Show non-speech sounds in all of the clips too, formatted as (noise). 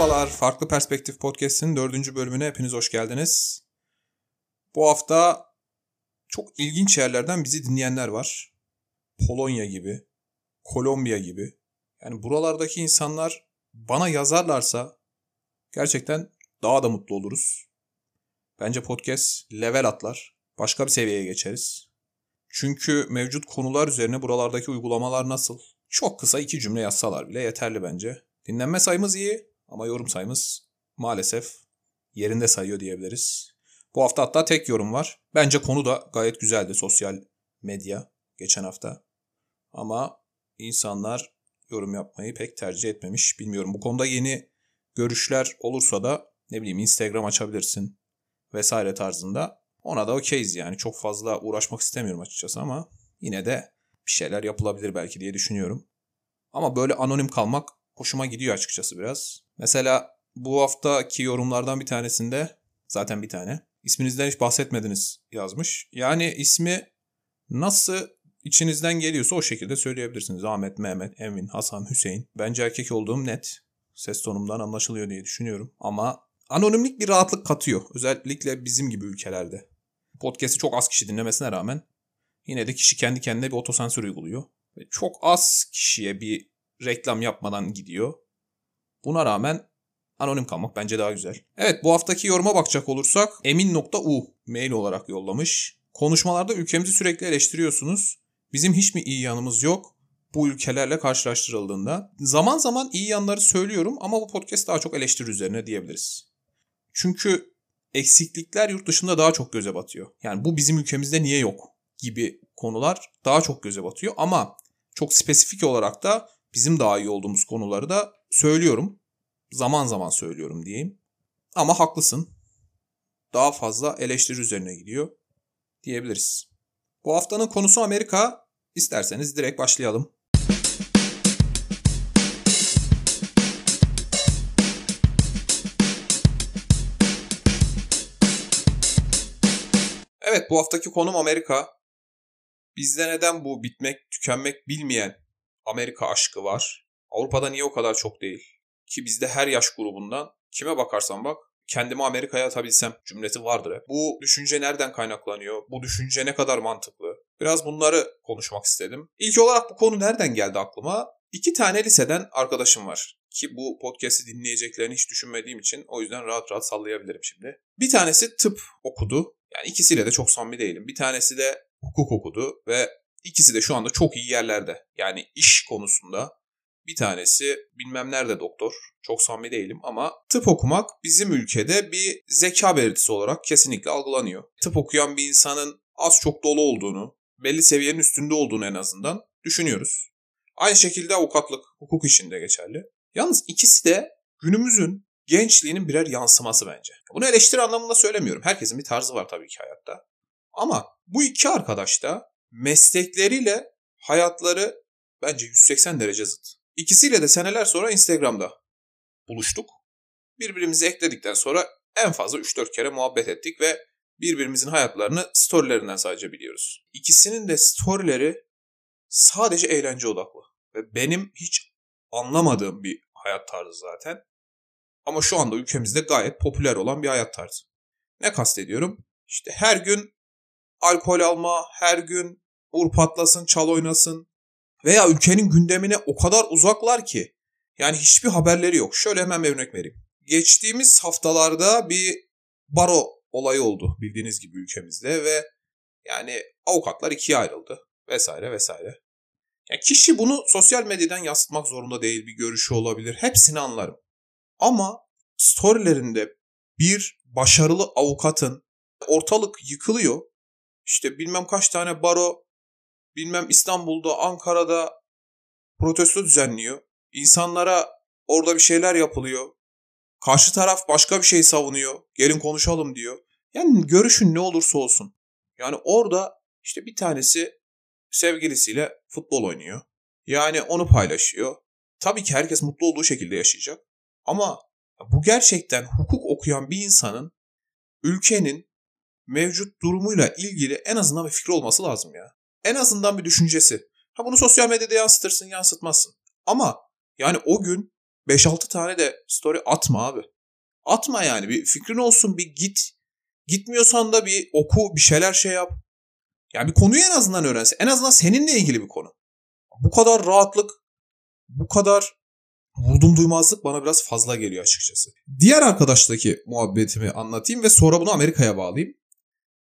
Merhabalar, Farklı Perspektif Podcast'in dördüncü bölümüne hepiniz hoş geldiniz. Bu hafta çok ilginç yerlerden bizi dinleyenler var. Polonya gibi, Kolombiya gibi. Yani buralardaki insanlar bana yazarlarsa gerçekten daha da mutlu oluruz. Bence podcast level atlar. Başka bir seviyeye geçeriz. Çünkü mevcut konular üzerine buralardaki uygulamalar nasıl? Çok kısa iki cümle yazsalar bile yeterli bence. Dinlenme sayımız iyi ama yorum sayımız maalesef yerinde sayıyor diyebiliriz. Bu hafta hatta tek yorum var. Bence konu da gayet güzeldi sosyal medya geçen hafta. Ama insanlar yorum yapmayı pek tercih etmemiş. Bilmiyorum bu konuda yeni görüşler olursa da ne bileyim Instagram açabilirsin vesaire tarzında. Ona da okeyiz yani çok fazla uğraşmak istemiyorum açıkçası ama yine de bir şeyler yapılabilir belki diye düşünüyorum. Ama böyle anonim kalmak hoşuma gidiyor açıkçası biraz. Mesela bu haftaki yorumlardan bir tanesinde zaten bir tane isminizden hiç bahsetmediniz yazmış. Yani ismi nasıl içinizden geliyorsa o şekilde söyleyebilirsiniz. Ahmet, Mehmet, Emin, Hasan, Hüseyin. Bence erkek olduğum net. Ses tonumdan anlaşılıyor diye düşünüyorum. Ama anonimlik bir rahatlık katıyor. Özellikle bizim gibi ülkelerde. Podcast'i çok az kişi dinlemesine rağmen yine de kişi kendi kendine bir otosansür uyguluyor. Ve çok az kişiye bir reklam yapmadan gidiyor. Buna rağmen anonim kalmak bence daha güzel. Evet bu haftaki yoruma bakacak olursak emin.u mail olarak yollamış. Konuşmalarda ülkemizi sürekli eleştiriyorsunuz. Bizim hiç mi iyi yanımız yok? Bu ülkelerle karşılaştırıldığında. Zaman zaman iyi yanları söylüyorum ama bu podcast daha çok eleştiri üzerine diyebiliriz. Çünkü eksiklikler yurt dışında daha çok göze batıyor. Yani bu bizim ülkemizde niye yok gibi konular daha çok göze batıyor ama çok spesifik olarak da bizim daha iyi olduğumuz konuları da söylüyorum. Zaman zaman söylüyorum diyeyim. Ama haklısın. Daha fazla eleştiri üzerine gidiyor diyebiliriz. Bu haftanın konusu Amerika. İsterseniz direkt başlayalım. Evet bu haftaki konum Amerika. Bizde neden bu bitmek, tükenmek bilmeyen Amerika aşkı var? Avrupa'da niye o kadar çok değil? Ki bizde her yaş grubundan kime bakarsan bak kendimi Amerika'ya atabilsem cümlesi vardır hep. Bu düşünce nereden kaynaklanıyor? Bu düşünce ne kadar mantıklı? Biraz bunları konuşmak istedim. İlk olarak bu konu nereden geldi aklıma? İki tane liseden arkadaşım var. Ki bu podcast'i dinleyeceklerini hiç düşünmediğim için o yüzden rahat rahat sallayabilirim şimdi. Bir tanesi tıp okudu. Yani ikisiyle de çok samimi değilim. Bir tanesi de hukuk okudu ve ikisi de şu anda çok iyi yerlerde. Yani iş konusunda bir tanesi bilmem nerede doktor. Çok samimi değilim ama tıp okumak bizim ülkede bir zeka belirtisi olarak kesinlikle algılanıyor. Tıp okuyan bir insanın az çok dolu olduğunu, belli seviyenin üstünde olduğunu en azından düşünüyoruz. Aynı şekilde avukatlık, hukuk işinde geçerli. Yalnız ikisi de günümüzün gençliğinin birer yansıması bence. Bunu eleştiri anlamında söylemiyorum. Herkesin bir tarzı var tabii ki hayatta. Ama bu iki arkadaş da meslekleriyle hayatları bence 180 derece zıt. İkisiyle de seneler sonra Instagram'da buluştuk. Birbirimizi ekledikten sonra en fazla 3-4 kere muhabbet ettik ve birbirimizin hayatlarını storylerinden sadece biliyoruz. İkisinin de storyleri sadece eğlence odaklı. Ve benim hiç anlamadığım bir hayat tarzı zaten. Ama şu anda ülkemizde gayet popüler olan bir hayat tarzı. Ne kastediyorum? İşte her gün alkol alma, her gün vur patlasın, çal oynasın, veya ülkenin gündemine o kadar uzaklar ki yani hiçbir haberleri yok. Şöyle hemen bir örnek vereyim. Geçtiğimiz haftalarda bir baro olayı oldu bildiğiniz gibi ülkemizde ve yani avukatlar ikiye ayrıldı vesaire vesaire. Yani kişi bunu sosyal medyadan yansıtmak zorunda değil bir görüşü olabilir. Hepsini anlarım. Ama storylerinde bir başarılı avukatın ortalık yıkılıyor. İşte bilmem kaç tane baro bilmem İstanbul'da, Ankara'da protesto düzenliyor. İnsanlara orada bir şeyler yapılıyor. Karşı taraf başka bir şey savunuyor. Gelin konuşalım diyor. Yani görüşün ne olursa olsun. Yani orada işte bir tanesi sevgilisiyle futbol oynuyor. Yani onu paylaşıyor. Tabii ki herkes mutlu olduğu şekilde yaşayacak. Ama bu gerçekten hukuk okuyan bir insanın ülkenin mevcut durumuyla ilgili en azından bir fikri olması lazım ya. En azından bir düşüncesi. Ha bunu sosyal medyada yansıtırsın yansıtmazsın. Ama yani o gün 5-6 tane de story atma abi. Atma yani bir fikrin olsun bir git. Gitmiyorsan da bir oku bir şeyler şey yap. Yani bir konuyu en azından öğrensin. En azından seninle ilgili bir konu. Bu kadar rahatlık, bu kadar vurdum duymazlık bana biraz fazla geliyor açıkçası. Diğer arkadaştaki muhabbetimi anlatayım ve sonra bunu Amerika'ya bağlayayım.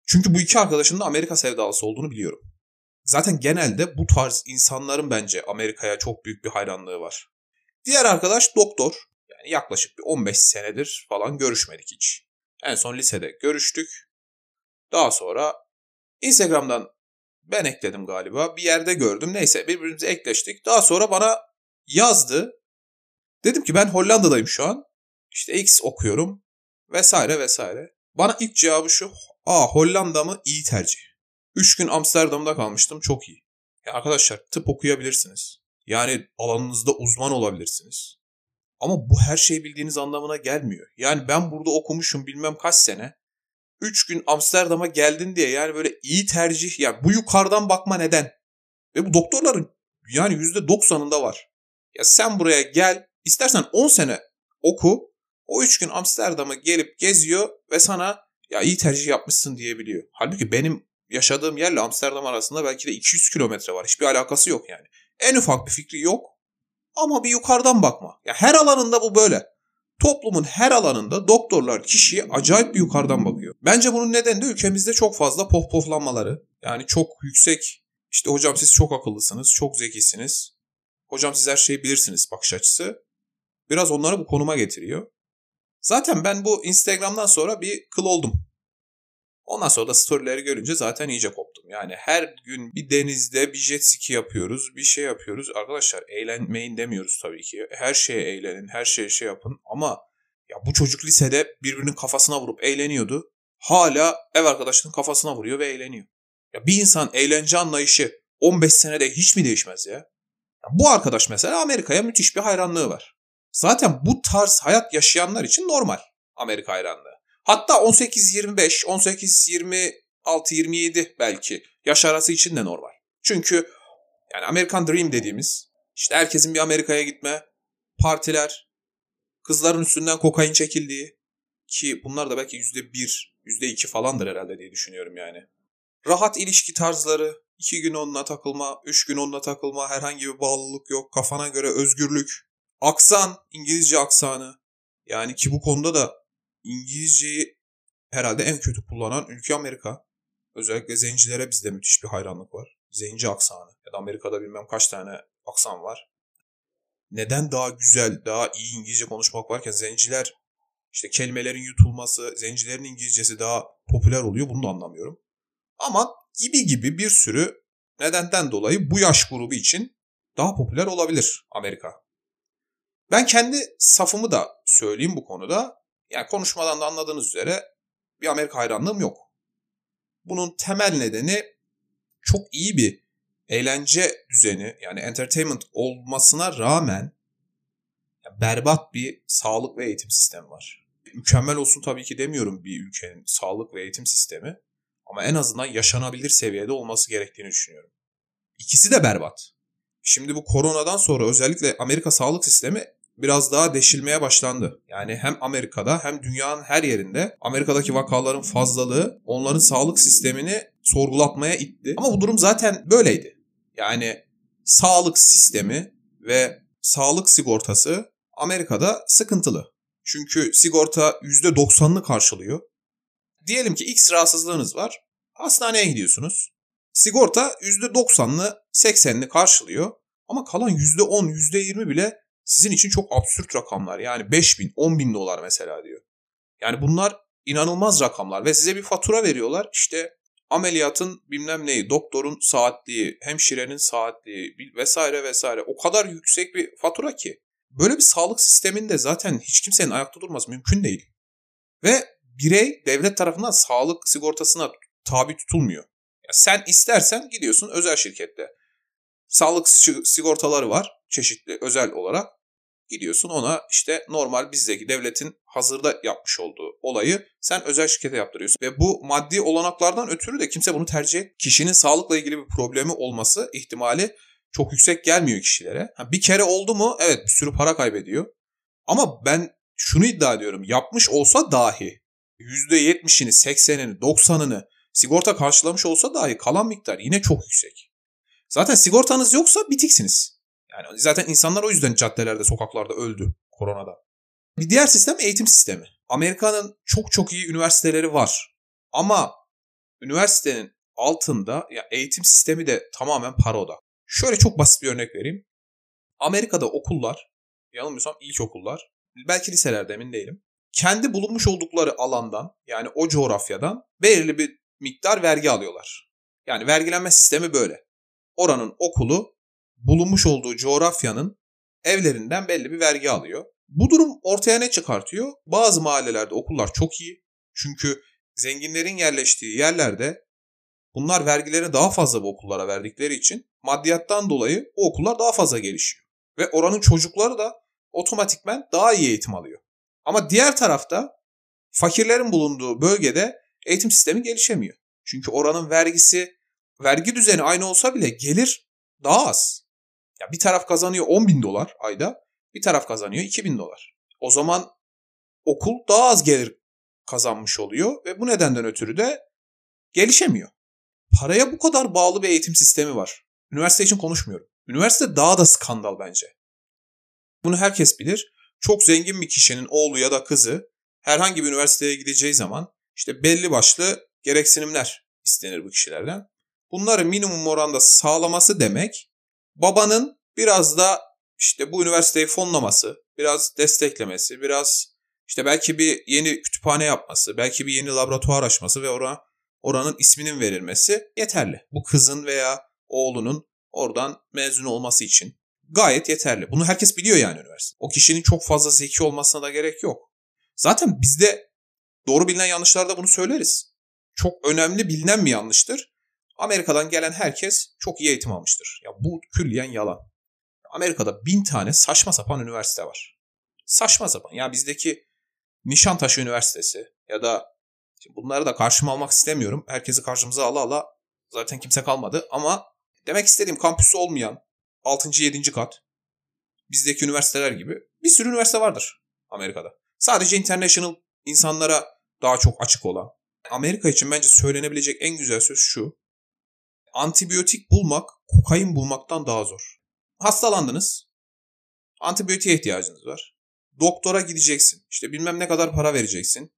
Çünkü bu iki arkadaşın da Amerika sevdalısı olduğunu biliyorum. Zaten genelde bu tarz insanların bence Amerika'ya çok büyük bir hayranlığı var. Diğer arkadaş doktor. Yani yaklaşık bir 15 senedir falan görüşmedik hiç. En son lisede görüştük. Daha sonra Instagram'dan ben ekledim galiba. Bir yerde gördüm. Neyse birbirimize ekleştik. Daha sonra bana yazdı. Dedim ki ben Hollanda'dayım şu an. İşte X okuyorum. Vesaire vesaire. Bana ilk cevabı şu. Aa Hollanda mı? İyi tercih. 3 gün Amsterdam'da kalmıştım. Çok iyi. Ya arkadaşlar tıp okuyabilirsiniz. Yani alanınızda uzman olabilirsiniz. Ama bu her şeyi bildiğiniz anlamına gelmiyor. Yani ben burada okumuşum bilmem kaç sene. 3 gün Amsterdam'a geldin diye yani böyle iyi tercih yani bu yukarıdan bakma neden? Ve bu doktorların yani %90'ında var. Ya sen buraya gel istersen 10 sene oku o 3 gün Amsterdam'a gelip geziyor ve sana ya iyi tercih yapmışsın diyebiliyor. Halbuki benim yaşadığım yerle Amsterdam arasında belki de 200 kilometre var. Hiçbir alakası yok yani. En ufak bir fikri yok ama bir yukarıdan bakma. Ya her alanında bu böyle. Toplumun her alanında doktorlar kişiye acayip bir yukarıdan bakıyor. Bence bunun nedeni de ülkemizde çok fazla pohpohlanmaları. Yani çok yüksek işte hocam siz çok akıllısınız, çok zekisiniz. Hocam siz her şeyi bilirsiniz bakış açısı. Biraz onları bu konuma getiriyor. Zaten ben bu Instagram'dan sonra bir kıl oldum. Ondan sonra da storyleri görünce zaten iyice koptum. Yani her gün bir denizde bir jet ski yapıyoruz, bir şey yapıyoruz. Arkadaşlar eğlenmeyin demiyoruz tabii ki. Her şeye eğlenin, her şeye şey yapın. Ama ya bu çocuk lisede birbirinin kafasına vurup eğleniyordu. Hala ev arkadaşının kafasına vuruyor ve eğleniyor. Ya bir insan eğlence anlayışı 15 senede hiç mi değişmez ya? ya bu arkadaş mesela Amerika'ya müthiş bir hayranlığı var. Zaten bu tarz hayat yaşayanlar için normal Amerika hayranlığı. Hatta 18-25, 18-26-27 belki yaş arası için de normal. Çünkü yani American Dream dediğimiz işte herkesin bir Amerika'ya gitme, partiler, kızların üstünden kokain çekildiği ki bunlar da belki yüzde bir, yüzde iki falandır herhalde diye düşünüyorum yani. Rahat ilişki tarzları, iki gün onunla takılma, üç gün onunla takılma, herhangi bir bağlılık yok, kafana göre özgürlük, aksan, İngilizce aksanı. Yani ki bu konuda da İngilizceyi herhalde en kötü kullanan ülke Amerika. Özellikle zencilere bizde müthiş bir hayranlık var. Zenci aksanı. Ya da Amerika'da bilmem kaç tane aksan var. Neden daha güzel, daha iyi İngilizce konuşmak varken zenciler işte kelimelerin yutulması, zencilerin İngilizcesi daha popüler oluyor bunu da anlamıyorum. Ama gibi gibi bir sürü nedenden dolayı bu yaş grubu için daha popüler olabilir Amerika. Ben kendi safımı da söyleyeyim bu konuda. Yani konuşmadan da anladığınız üzere bir Amerika hayranlığım yok. Bunun temel nedeni çok iyi bir eğlence düzeni yani entertainment olmasına rağmen berbat bir sağlık ve eğitim sistemi var. Mükemmel olsun tabii ki demiyorum bir ülkenin sağlık ve eğitim sistemi ama en azından yaşanabilir seviyede olması gerektiğini düşünüyorum. İkisi de berbat. Şimdi bu koronadan sonra özellikle Amerika sağlık sistemi biraz daha deşilmeye başlandı. Yani hem Amerika'da hem dünyanın her yerinde Amerika'daki vakaların fazlalığı onların sağlık sistemini sorgulatmaya itti. Ama bu durum zaten böyleydi. Yani sağlık sistemi ve sağlık sigortası Amerika'da sıkıntılı. Çünkü sigorta %90'ını karşılıyor. Diyelim ki X rahatsızlığınız var. Hastaneye gidiyorsunuz. Sigorta %90'ını 80'ini karşılıyor. Ama kalan %10, %20 bile sizin için çok absürt rakamlar. Yani 5 bin, 10 bin dolar mesela diyor. Yani bunlar inanılmaz rakamlar ve size bir fatura veriyorlar. İşte ameliyatın bilmem neyi, doktorun saatliği, hemşirenin saatliği vesaire vesaire. O kadar yüksek bir fatura ki. Böyle bir sağlık sisteminde zaten hiç kimsenin ayakta durması mümkün değil. Ve birey devlet tarafından sağlık sigortasına tabi tutulmuyor. Ya sen istersen gidiyorsun özel şirkette. Sağlık sigortaları var çeşitli özel olarak gidiyorsun ona işte normal bizdeki devletin hazırda yapmış olduğu olayı sen özel şirkete yaptırıyorsun. Ve bu maddi olanaklardan ötürü de kimse bunu tercih et. Kişinin sağlıkla ilgili bir problemi olması ihtimali çok yüksek gelmiyor kişilere. Bir kere oldu mu evet bir sürü para kaybediyor. Ama ben şunu iddia ediyorum. Yapmış olsa dahi %70'ini, 80'ini, 90'ını sigorta karşılamış olsa dahi kalan miktar yine çok yüksek. Zaten sigortanız yoksa bitiksiniz. Yani zaten insanlar o yüzden caddelerde, sokaklarda öldü koronada. Bir diğer sistem eğitim sistemi. Amerika'nın çok çok iyi üniversiteleri var. Ama üniversitenin altında ya eğitim sistemi de tamamen paroda. Şöyle çok basit bir örnek vereyim. Amerika'da okullar, yanılmıyorsam ilkokullar, belki liselerde emin değilim. Kendi bulunmuş oldukları alandan yani o coğrafyadan belirli bir miktar vergi alıyorlar. Yani vergilenme sistemi böyle. Oranın okulu bulunmuş olduğu coğrafyanın evlerinden belli bir vergi alıyor. Bu durum ortaya ne çıkartıyor? Bazı mahallelerde okullar çok iyi. Çünkü zenginlerin yerleştiği yerlerde bunlar vergilerini daha fazla bu okullara verdikleri için maddiyattan dolayı o okullar daha fazla gelişiyor. Ve oranın çocukları da otomatikmen daha iyi eğitim alıyor. Ama diğer tarafta fakirlerin bulunduğu bölgede eğitim sistemi gelişemiyor. Çünkü oranın vergisi, vergi düzeni aynı olsa bile gelir daha az. Ya bir taraf kazanıyor 10 bin dolar ayda, bir taraf kazanıyor 2 bin dolar. O zaman okul daha az gelir kazanmış oluyor ve bu nedenden ötürü de gelişemiyor. Paraya bu kadar bağlı bir eğitim sistemi var. Üniversite için konuşmuyorum. Üniversite daha da skandal bence. Bunu herkes bilir. Çok zengin bir kişinin oğlu ya da kızı herhangi bir üniversiteye gideceği zaman işte belli başlı gereksinimler istenir bu kişilerden. Bunları minimum oranda sağlaması demek babanın biraz da işte bu üniversiteyi fonlaması, biraz desteklemesi, biraz işte belki bir yeni kütüphane yapması, belki bir yeni laboratuvar açması ve oraya oranın isminin verilmesi yeterli. Bu kızın veya oğlunun oradan mezun olması için gayet yeterli. Bunu herkes biliyor yani üniversite. O kişinin çok fazla zeki olmasına da gerek yok. Zaten bizde doğru bilinen yanlışlarda bunu söyleriz. Çok önemli bilinen bir yanlıştır. Amerika'dan gelen herkes çok iyi eğitim almıştır. Ya bu külliyen yalan. Amerika'da bin tane saçma sapan üniversite var. Saçma sapan. Ya bizdeki Nişantaşı Üniversitesi ya da bunları da karşıma almak istemiyorum. Herkesi karşımıza ala ala zaten kimse kalmadı ama demek istediğim kampüsü olmayan 6. 7. kat bizdeki üniversiteler gibi bir sürü üniversite vardır Amerika'da. Sadece international insanlara daha çok açık olan. Amerika için bence söylenebilecek en güzel söz şu. Antibiyotik bulmak kokain bulmaktan daha zor. Hastalandınız. Antibiyotiğe ihtiyacınız var. Doktora gideceksin. İşte bilmem ne kadar para vereceksin.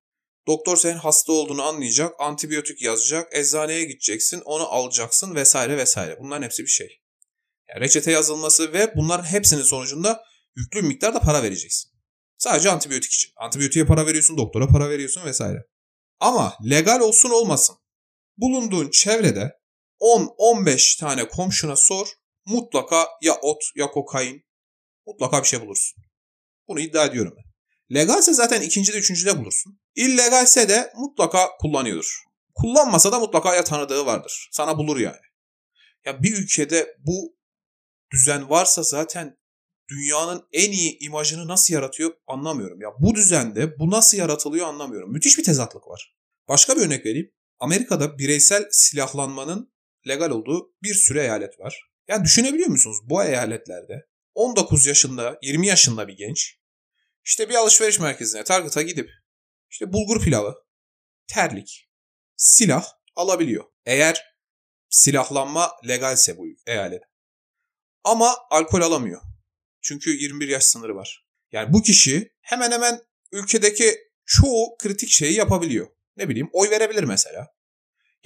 Doktor senin hasta olduğunu anlayacak, antibiyotik yazacak, eczaneye gideceksin, onu alacaksın vesaire vesaire. Bunların hepsi bir şey. Yani reçete yazılması ve bunların hepsinin sonucunda yüklü bir miktarda para vereceksin. Sadece antibiyotik için. Antibiyotiğe para veriyorsun, doktora para veriyorsun vesaire. Ama legal olsun olmasın. Bulunduğun çevrede 10-15 tane komşuna sor. Mutlaka ya ot ya kokain mutlaka bir şey bulursun. Bunu iddia ediyorum ben. Legalse zaten ikincide üçüncüde bulursun. İllegalse de mutlaka kullanıyordur. Kullanmasa da mutlaka ya tanıdığı vardır. Sana bulur yani. Ya bir ülkede bu düzen varsa zaten dünyanın en iyi imajını nasıl yaratıyor anlamıyorum. Ya bu düzende bu nasıl yaratılıyor anlamıyorum. Müthiş bir tezatlık var. Başka bir örnek vereyim. Amerika'da bireysel silahlanmanın legal olduğu bir sürü eyalet var. Yani düşünebiliyor musunuz bu eyaletlerde 19 yaşında 20 yaşında bir genç işte bir alışveriş merkezine Target'a gidip işte bulgur pilavı, terlik, silah alabiliyor. Eğer silahlanma legalse bu eyalet. Ama alkol alamıyor. Çünkü 21 yaş sınırı var. Yani bu kişi hemen hemen ülkedeki çoğu kritik şeyi yapabiliyor. Ne bileyim oy verebilir mesela.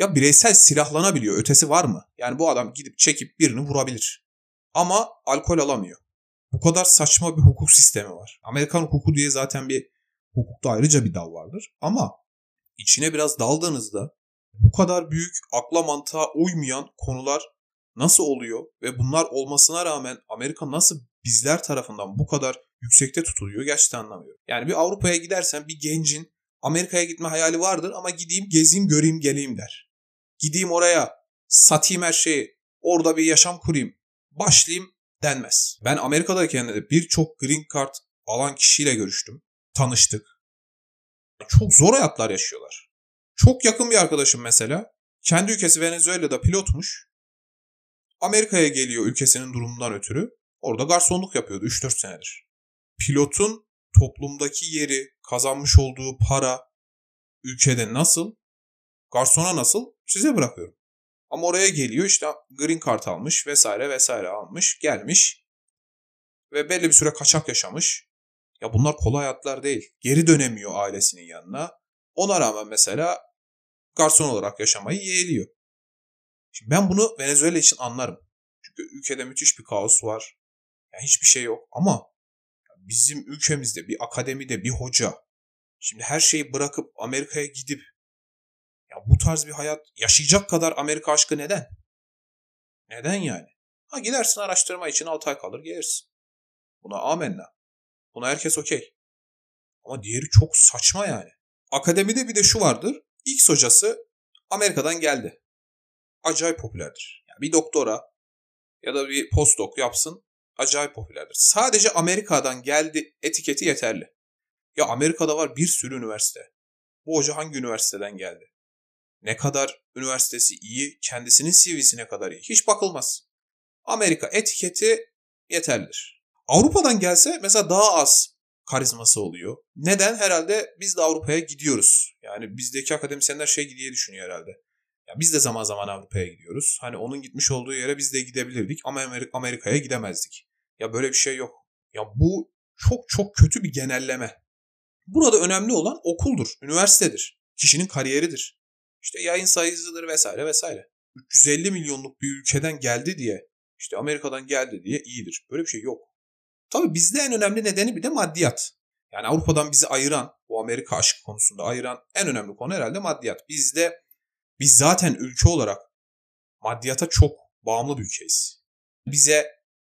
Ya bireysel silahlanabiliyor. Ötesi var mı? Yani bu adam gidip çekip birini vurabilir. Ama alkol alamıyor. Bu kadar saçma bir hukuk sistemi var. Amerikan hukuku diye zaten bir hukukta ayrıca bir dal vardır. Ama içine biraz daldığınızda bu kadar büyük akla mantığa uymayan konular nasıl oluyor ve bunlar olmasına rağmen Amerika nasıl bizler tarafından bu kadar yüksekte tutuluyor gerçekten anlamıyorum. Yani bir Avrupa'ya gidersen bir gencin Amerika'ya gitme hayali vardır ama gideyim gezeyim göreyim geleyim der. Gideyim oraya satayım her şeyi orada bir yaşam kurayım başlayayım denmez. Ben Amerika'dayken de birçok green card alan kişiyle görüştüm. Tanıştık. Çok zor hayatlar yaşıyorlar. Çok yakın bir arkadaşım mesela. Kendi ülkesi Venezuela'da pilotmuş. Amerika'ya geliyor ülkesinin durumundan ötürü. Orada garsonluk yapıyordu 3-4 senedir. Pilotun toplumdaki yeri, kazanmış olduğu para ülkede nasıl, garsona nasıl size bırakıyorum. Ama oraya geliyor işte green card almış vesaire vesaire almış gelmiş ve belli bir süre kaçak yaşamış. Ya bunlar kolay hayatlar değil. Geri dönemiyor ailesinin yanına. Ona rağmen mesela garson olarak yaşamayı yeğliyor. Şimdi ben bunu Venezuela için anlarım. Çünkü ülkede müthiş bir kaos var. Yani hiçbir şey yok ama bizim ülkemizde bir akademide bir hoca şimdi her şeyi bırakıp Amerika'ya gidip bu tarz bir hayat yaşayacak kadar Amerika aşkı neden? Neden yani? Ha gidersin araştırma için 6 ay kalır gelirsin. Buna amenna. Buna herkes okey. Ama diğeri çok saçma yani. Akademide bir de şu vardır. X hocası Amerika'dan geldi. Acayip popülerdir. Yani bir doktora ya da bir postdoc yapsın acayip popülerdir. Sadece Amerika'dan geldi etiketi yeterli. Ya Amerika'da var bir sürü üniversite. Bu hoca hangi üniversiteden geldi? Ne kadar üniversitesi iyi, kendisinin CV'si ne kadar iyi. Hiç bakılmaz. Amerika etiketi yeterlidir. Avrupa'dan gelse mesela daha az karizması oluyor. Neden? Herhalde biz de Avrupa'ya gidiyoruz. Yani bizdeki akademisyenler şey diye düşünüyor herhalde. Ya biz de zaman zaman Avrupa'ya gidiyoruz. Hani onun gitmiş olduğu yere biz de gidebilirdik ama Amerika'ya gidemezdik. Ya böyle bir şey yok. Ya bu çok çok kötü bir genelleme. Burada önemli olan okuldur, üniversitedir, kişinin kariyeridir. İşte yayın sayısıdır vesaire vesaire. 350 milyonluk bir ülkeden geldi diye, işte Amerika'dan geldi diye iyidir. Böyle bir şey yok. Tabii bizde en önemli nedeni bir de maddiyat. Yani Avrupa'dan bizi ayıran, bu Amerika aşkı konusunda ayıran en önemli konu herhalde maddiyat. Bizde biz zaten ülke olarak maddiyata çok bağımlı bir ülkeyiz. Bize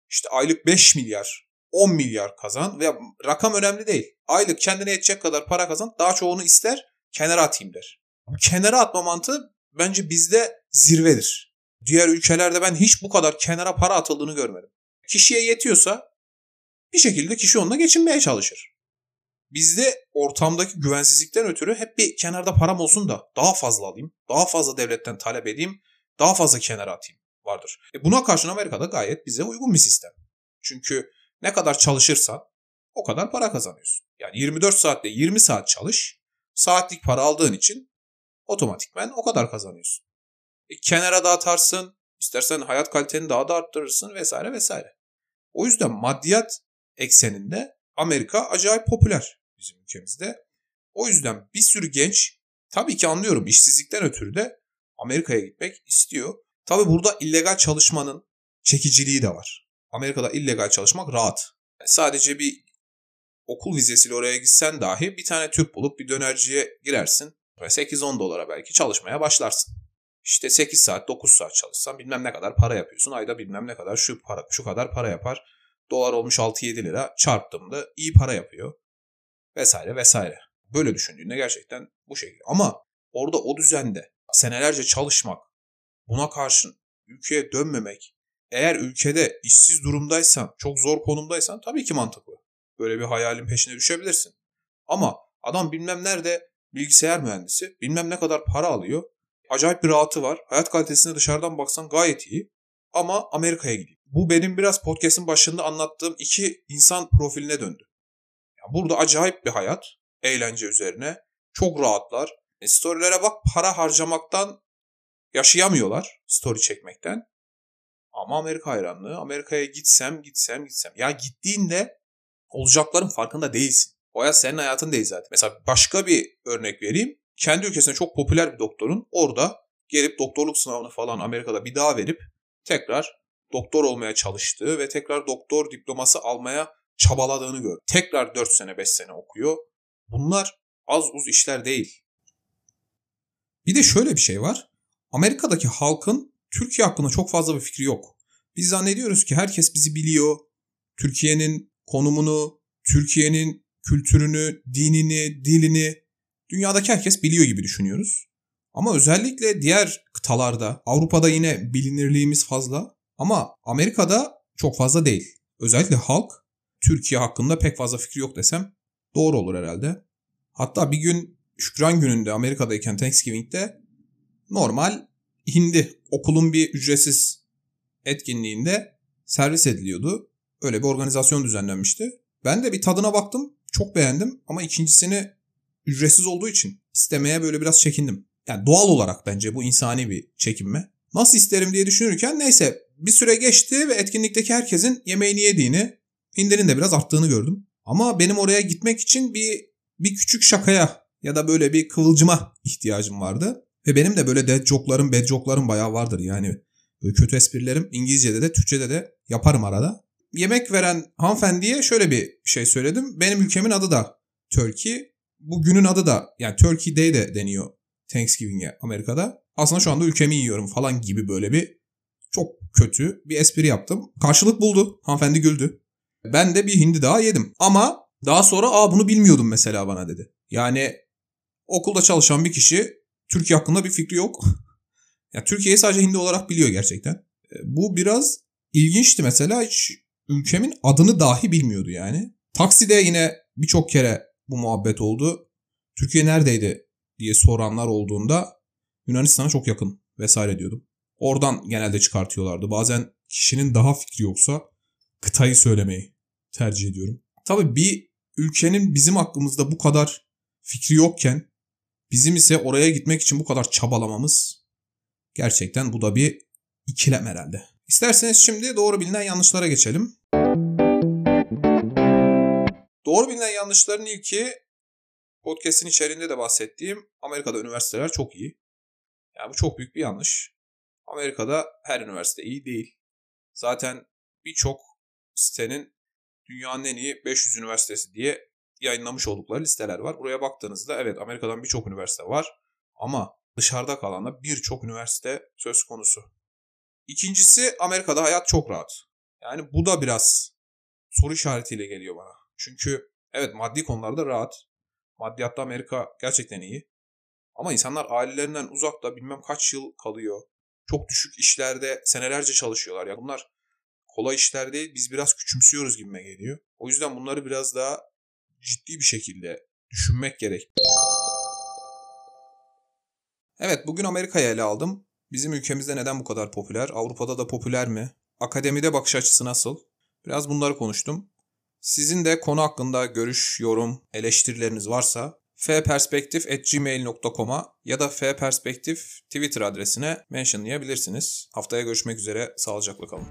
işte aylık 5 milyar, 10 milyar kazan ve rakam önemli değil. Aylık kendine yetecek kadar para kazan daha çoğunu ister kenara atayım der. Kenara atma mantığı bence bizde zirvedir. Diğer ülkelerde ben hiç bu kadar kenara para atıldığını görmedim. Kişiye yetiyorsa bir şekilde kişi onunla geçinmeye çalışır. Bizde ortamdaki güvensizlikten ötürü hep bir kenarda param olsun da daha fazla alayım, daha fazla devletten talep edeyim, daha fazla kenara atayım vardır. E buna karşın Amerika'da gayet bize uygun bir sistem. Çünkü ne kadar çalışırsan o kadar para kazanıyorsun. Yani 24 saatte 20 saat çalış, saatlik para aldığın için otomatikmen o kadar kazanıyorsun. E, kenara dağıtarsın, istersen hayat kaliteni daha da arttırırsın vesaire vesaire. O yüzden maddiyat ekseninde Amerika acayip popüler bizim ülkemizde. O yüzden bir sürü genç tabii ki anlıyorum işsizlikten ötürü de Amerika'ya gitmek istiyor. Tabii burada illegal çalışmanın çekiciliği de var. Amerika'da illegal çalışmak rahat. sadece bir okul vizesiyle oraya gitsen dahi bir tane Türk bulup bir dönerciye girersin 8-10 dolara belki çalışmaya başlarsın. İşte 8 saat 9 saat çalışsan bilmem ne kadar para yapıyorsun. Ayda bilmem ne kadar şu para şu kadar para yapar. Dolar olmuş 6-7 lira çarptığımda iyi para yapıyor. Vesaire vesaire. Böyle düşündüğünde gerçekten bu şekilde. Ama orada o düzende senelerce çalışmak, buna karşın ülkeye dönmemek, eğer ülkede işsiz durumdaysan, çok zor konumdaysan tabii ki mantıklı. Böyle bir hayalin peşine düşebilirsin. Ama adam bilmem nerede bilgisayar mühendisi, bilmem ne kadar para alıyor. Acayip bir rahatı var. Hayat kalitesine dışarıdan baksan gayet iyi. Ama Amerika'ya gidiyor. Bu benim biraz podcast'in başında anlattığım iki insan profiline döndü. Yani burada acayip bir hayat, eğlence üzerine. Çok rahatlar. E, storylere bak para harcamaktan yaşayamıyorlar story çekmekten. Ama Amerika hayranlığı. Amerika'ya gitsem gitsem gitsem. Ya gittiğinde olacakların farkında değilsin. O hayat senin hayatın değil zaten. Mesela başka bir örnek vereyim. Kendi ülkesinde çok popüler bir doktorun orada gelip doktorluk sınavını falan Amerika'da bir daha verip tekrar doktor olmaya çalıştığı ve tekrar doktor diploması almaya çabaladığını gör. Tekrar 4 sene 5 sene okuyor. Bunlar az uz işler değil. Bir de şöyle bir şey var. Amerika'daki halkın Türkiye hakkında çok fazla bir fikri yok. Biz zannediyoruz ki herkes bizi biliyor. Türkiye'nin konumunu, Türkiye'nin kültürünü, dinini, dilini dünyadaki herkes biliyor gibi düşünüyoruz. Ama özellikle diğer kıtalarda, Avrupa'da yine bilinirliğimiz fazla ama Amerika'da çok fazla değil. Özellikle halk Türkiye hakkında pek fazla fikri yok desem doğru olur herhalde. Hatta bir gün Şükran gününde Amerika'dayken Thanksgiving'de normal hindi okulun bir ücretsiz etkinliğinde servis ediliyordu. Öyle bir organizasyon düzenlenmişti. Ben de bir tadına baktım. Çok beğendim ama ikincisini ücretsiz olduğu için istemeye böyle biraz çekindim. Yani doğal olarak bence bu insani bir çekinme. Nasıl isterim diye düşünürken neyse bir süre geçti ve etkinlikteki herkesin yemeğini yediğini, indirin de biraz arttığını gördüm. Ama benim oraya gitmek için bir bir küçük şakaya ya da böyle bir kıvılcıma ihtiyacım vardı. Ve benim de böyle dead joke'larım, bad joke'larım bayağı vardır. Yani böyle kötü esprilerim İngilizce'de de Türkçe'de de yaparım arada. Yemek veren hanımefendiye şöyle bir şey söyledim. Benim ülkemin adı da Turkey. Bu günün adı da yani Turkey Day de deniyor Thanksgiving'e Amerika'da. Aslında şu anda ülkemi yiyorum falan gibi böyle bir çok kötü bir espri yaptım. Karşılık buldu. Hanımefendi güldü. Ben de bir hindi daha yedim. Ama daha sonra aa bunu bilmiyordum mesela bana dedi. Yani okulda çalışan bir kişi Türkiye hakkında bir fikri yok. (laughs) ya Türkiye'yi sadece hindi olarak biliyor gerçekten. E, bu biraz ilginçti mesela. Hiç ülkemin adını dahi bilmiyordu yani. Takside yine birçok kere bu muhabbet oldu. Türkiye neredeydi diye soranlar olduğunda Yunanistan'a çok yakın vesaire diyordum. Oradan genelde çıkartıyorlardı. Bazen kişinin daha fikri yoksa kıtayı söylemeyi tercih ediyorum. Tabii bir ülkenin bizim hakkımızda bu kadar fikri yokken bizim ise oraya gitmek için bu kadar çabalamamız gerçekten bu da bir ikilem herhalde. İsterseniz şimdi doğru bilinen yanlışlara geçelim. Doğru bilinen yanlışların ilki podcast'in içerisinde de bahsettiğim Amerika'da üniversiteler çok iyi. Yani bu çok büyük bir yanlış. Amerika'da her üniversite iyi değil. Zaten birçok sitenin dünyanın en iyi 500 üniversitesi diye yayınlamış oldukları listeler var. Buraya baktığınızda evet Amerika'dan birçok üniversite var ama dışarıda kalan da birçok üniversite söz konusu. İkincisi Amerika'da hayat çok rahat. Yani bu da biraz soru işaretiyle geliyor bana. Çünkü evet maddi konularda rahat. Maddiyatta Amerika gerçekten iyi. Ama insanlar ailelerinden uzakta bilmem kaç yıl kalıyor. Çok düşük işlerde senelerce çalışıyorlar. Ya bunlar kolay işler değil. Biz biraz küçümsüyoruz gibime geliyor. O yüzden bunları biraz daha ciddi bir şekilde düşünmek gerek. Evet bugün Amerika'yı ele aldım. Bizim ülkemizde neden bu kadar popüler? Avrupa'da da popüler mi? Akademide bakış açısı nasıl? Biraz bunları konuştum. Sizin de konu hakkında görüş, yorum, eleştirileriniz varsa fperspektif.gmail.com'a ya da fperspektif Twitter adresine mentionlayabilirsiniz. Haftaya görüşmek üzere. Sağlıcakla kalın.